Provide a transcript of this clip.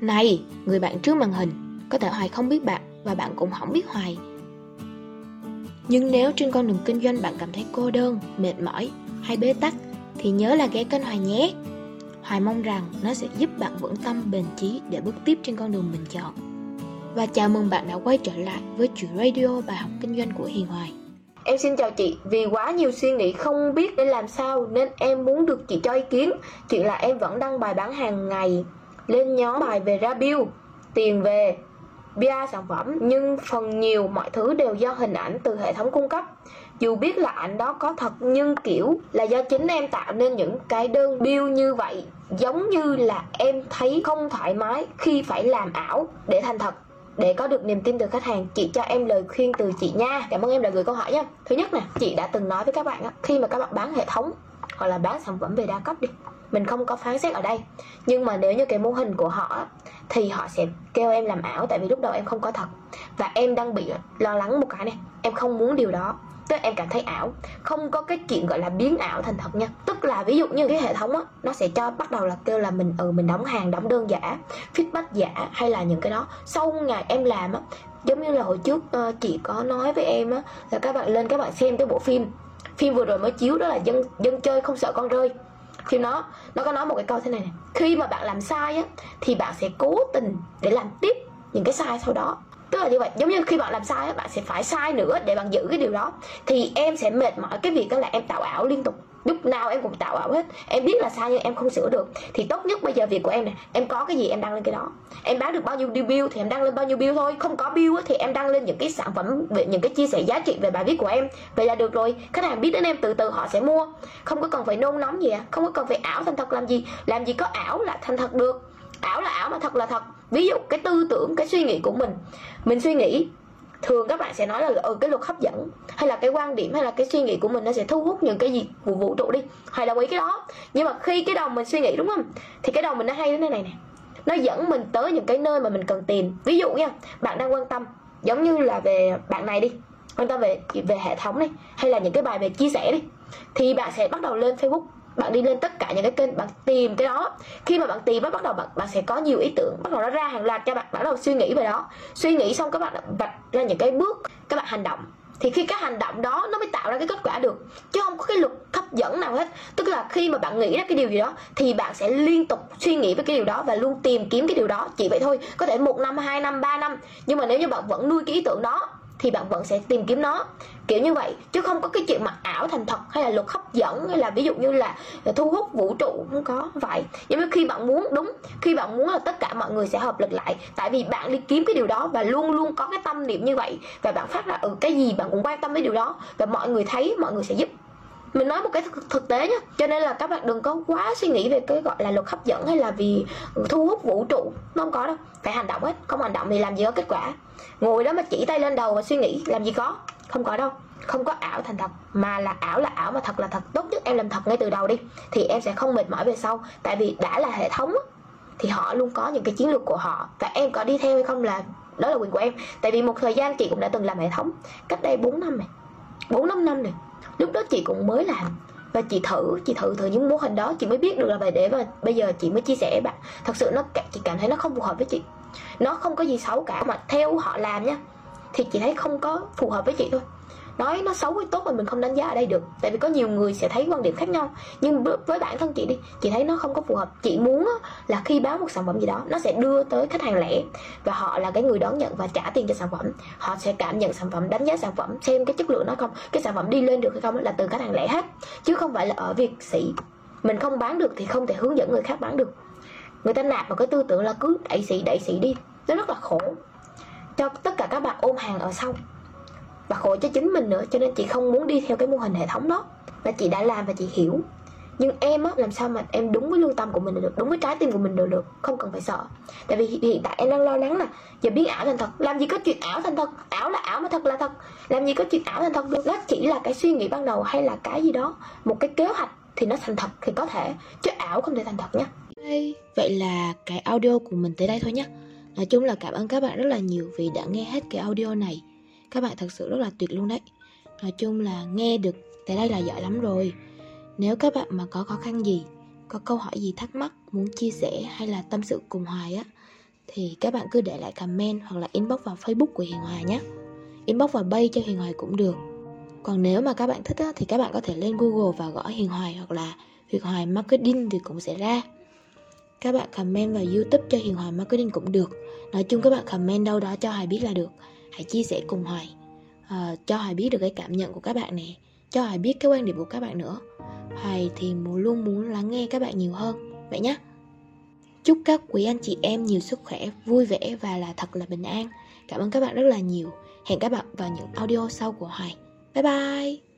Này, người bạn trước màn hình, có thể Hoài không biết bạn và bạn cũng không biết Hoài. Nhưng nếu trên con đường kinh doanh bạn cảm thấy cô đơn, mệt mỏi hay bế tắc thì nhớ là ghé kênh Hoài nhé. Hoài mong rằng nó sẽ giúp bạn vững tâm bền chí để bước tiếp trên con đường mình chọn. Và chào mừng bạn đã quay trở lại với chuyện radio bài học kinh doanh của Hiền Hoài. Em xin chào chị, vì quá nhiều suy nghĩ không biết nên làm sao nên em muốn được chị cho ý kiến. Chuyện là em vẫn đăng bài bán hàng ngày lên nhóm bài về ra bill, tiền về, bia sản phẩm nhưng phần nhiều mọi thứ đều do hình ảnh từ hệ thống cung cấp. Dù biết là ảnh đó có thật nhưng kiểu là do chính em tạo nên những cái đơn bill như vậy giống như là em thấy không thoải mái khi phải làm ảo để thành thật. Để có được niềm tin từ khách hàng chị cho em lời khuyên từ chị nha. Cảm ơn em đã gửi câu hỏi nha. Thứ nhất nè chị đã từng nói với các bạn á khi mà các bạn bán hệ thống hoặc là bán sản phẩm về đa cấp đi. Mình không có phán xét ở đây. Nhưng mà nếu như cái mô hình của họ thì họ sẽ kêu em làm ảo tại vì lúc đầu em không có thật. Và em đang bị lo lắng một cái này em không muốn điều đó. Tức em cảm thấy ảo. Không có cái chuyện gọi là biến ảo thành thật nha. Tức là ví dụ như cái hệ thống á nó sẽ cho bắt đầu là kêu là mình ừ mình đóng hàng đóng đơn giả feedback giả hay là những cái đó. Sau ngày em làm á giống như là hồi trước uh, chị có nói với em á là các bạn lên các bạn xem cái bộ phim phim vừa rồi mới chiếu đó là dân dân chơi không sợ con rơi. Phim nó nó có nói một cái câu thế này, này khi mà bạn làm sai á thì bạn sẽ cố tình để làm tiếp những cái sai sau đó. Tức là như vậy giống như khi bạn làm sai á bạn sẽ phải sai nữa để bạn giữ cái điều đó. Thì em sẽ mệt mỏi cái việc đó là em tạo ảo liên tục lúc nào em cũng tạo ảo hết. Em biết là sai nhưng em không sửa được. Thì tốt nhất bây giờ việc của em này em có cái gì em đăng lên cái đó. Em bán được bao nhiêu bill thì em đăng lên bao nhiêu bill thôi. Không có bill thì em đăng lên những cái sản phẩm về, những cái chia sẻ giá trị về bài viết của em. Vậy là được rồi. Khách hàng biết đến em từ từ họ sẽ mua. Không có cần phải nôn nóng gì à. Không có cần phải ảo thành thật làm gì. Làm gì có ảo là thành thật được. Ảo là ảo mà thật là thật. Ví dụ cái tư tưởng, cái suy nghĩ của mình. Mình suy nghĩ thường các bạn sẽ nói là ở cái luật hấp dẫn, hay là cái quan điểm, hay là cái suy nghĩ của mình nó sẽ thu hút những cái gì của vũ trụ đi. Hay là quý cái đó. Nhưng mà khi cái đầu mình suy nghĩ, đúng không? Thì cái đầu mình nó hay đến thế này nè. Nó dẫn mình tới những cái nơi mà mình cần tìm. Ví dụ nha, bạn đang quan tâm, giống như là về bạn này đi, quan tâm về về hệ thống đi, hay là những cái bài về chia sẻ đi, thì bạn sẽ bắt đầu lên facebook bạn đi lên tất cả những cái kênh, bạn tìm cái đó. Khi mà bạn tìm bắt đầu bạn bạn sẽ có nhiều ý tưởng, bắt đầu nó ra hàng loạt cho bạn bắt đầu suy nghĩ về đó. Suy nghĩ xong các bạn vạch ra những cái bước, các bạn hành động. Thì khi cái hành động đó nó mới tạo ra cái kết quả được. Chứ không có cái luật hấp dẫn nào hết. Tức là khi mà bạn nghĩ ra cái điều gì đó, thì bạn sẽ liên tục suy nghĩ về cái điều đó và luôn tìm kiếm cái điều đó. Chỉ vậy thôi. Có thể một năm, hai năm, ba năm. Nhưng mà nếu như bạn vẫn nuôi cái ý tưởng đó thì bạn vẫn sẽ tìm kiếm nó. Kiểu như vậy, chứ không có cái chuyện mặc ảo thành thật hay là luật hấp dẫn hay là ví dụ như là thu hút vũ trụ, không có, vậy. Nhưng mà khi bạn muốn, đúng, khi bạn muốn là tất cả mọi người sẽ hợp lực lại, tại vì bạn đi kiếm cái điều đó và luôn luôn có cái tâm niệm như vậy và bạn phát là ừ cái gì bạn cũng quan tâm với điều đó và mọi người thấy, mọi người sẽ giúp mình nói một cái thực, tế nhá cho nên là các bạn đừng có quá suy nghĩ về cái gọi là luật hấp dẫn hay là vì thu hút vũ trụ nó không có đâu phải hành động hết không hành động thì làm gì có kết quả. Ngồi đó mà chỉ tay lên đầu và suy nghĩ làm gì có không có đâu không có ảo thành thật mà là ảo là ảo mà thật là thật tốt nhất em làm thật ngay từ đầu đi thì em sẽ không mệt mỏi về sau tại vì đã là hệ thống thì họ luôn có những cái chiến lược của họ và em có đi theo hay không là đó là quyền của em. Tại vì một thời gian chị cũng đã từng làm hệ thống cách đây 4 năm này 4 năm năm này lúc đó chị cũng mới làm. Và chị thử chị thử thử những mô hình đó, chị mới biết được là về để mà bây giờ chị mới chia sẻ bạn. Thật sự nó chị cảm thấy nó không phù hợp với chị. Nó không có gì xấu cả, mà theo họ làm nha, thì chị thấy không có phù hợp với chị thôi nói nó xấu hay tốt mà mình không đánh giá ở đây được. Tại vì có nhiều người sẽ thấy quan điểm khác nhau. Nhưng với bản thân chị đi, chị thấy nó không có phù hợp. Chị muốn là khi bán một sản phẩm gì đó, nó sẽ đưa tới khách hàng lẻ. Và họ là cái người đón nhận và trả tiền cho sản phẩm. Họ sẽ cảm nhận sản phẩm, đánh giá sản phẩm, xem cái chất lượng nó không, cái sản phẩm đi lên được hay không là từ khách hàng lẻ hết. Chứ không phải là ở việc sĩ. Mình không bán được thì không thể hướng dẫn người khác bán được. Người ta nạp vào cái tư tưởng là cứ đẩy sĩ đẩy sĩ đi. Nó rất là khổ. Cho tất cả các bạn ôm hàng ở sau và khổ cho chính mình nữa, cho nên chị không muốn đi theo cái mô hình hệ thống đó. Và chị đã làm và chị hiểu. Nhưng em á, làm sao mà em đúng với lương tâm của mình được, đúng với trái tim của mình được được, không cần phải sợ. Tại vì hiện tại em đang lo lắng là giờ biến ảo thành thật. Làm gì có chuyện ảo thành thật? Ảo là ảo mà thật là thật. Làm gì có chuyện ảo thành thật được? Đó chỉ là cái suy nghĩ ban đầu hay là cái gì đó. Một cái kế hoạch thì nó thành thật thì có thể, chứ ảo không thể thành thật nhé vậy là cái audio của mình tới đây thôi nhé nói chung là cảm ơn các bạn rất là nhiều vì đã nghe hết cái audio này các bạn thật sự rất là tuyệt luôn đấy nói chung là nghe được tới đây là giỏi lắm rồi nếu các bạn mà có khó khăn gì có câu hỏi gì thắc mắc muốn chia sẻ hay là tâm sự cùng hoài á thì các bạn cứ để lại comment hoặc là inbox vào Facebook của Hiền Hòa nhé. Inbox vào bay cho Hiền Hòa cũng được. Còn nếu mà các bạn thích á, thì các bạn có thể lên Google và gõ Hiền Hoài hoặc là Hiền Hoài Marketing thì cũng sẽ ra. Các bạn comment vào YouTube cho Hiền Hoài Marketing cũng được. Nói chung các bạn comment đâu đó cho Hoài biết là được. Hãy chia sẻ cùng Hoài. À, cho Hoài biết được cái cảm nhận của các bạn nè. Cho Hoài biết cái quan điểm của các bạn nữa. Hoài thì muốn luôn muốn lắng nghe các bạn nhiều hơn. Vậy nhé. Chúc các quý anh chị em nhiều sức khỏe, vui vẻ và là thật là bình an. Cảm ơn các bạn rất là nhiều. Hẹn các bạn vào những audio sau của Hoài. Bye bye!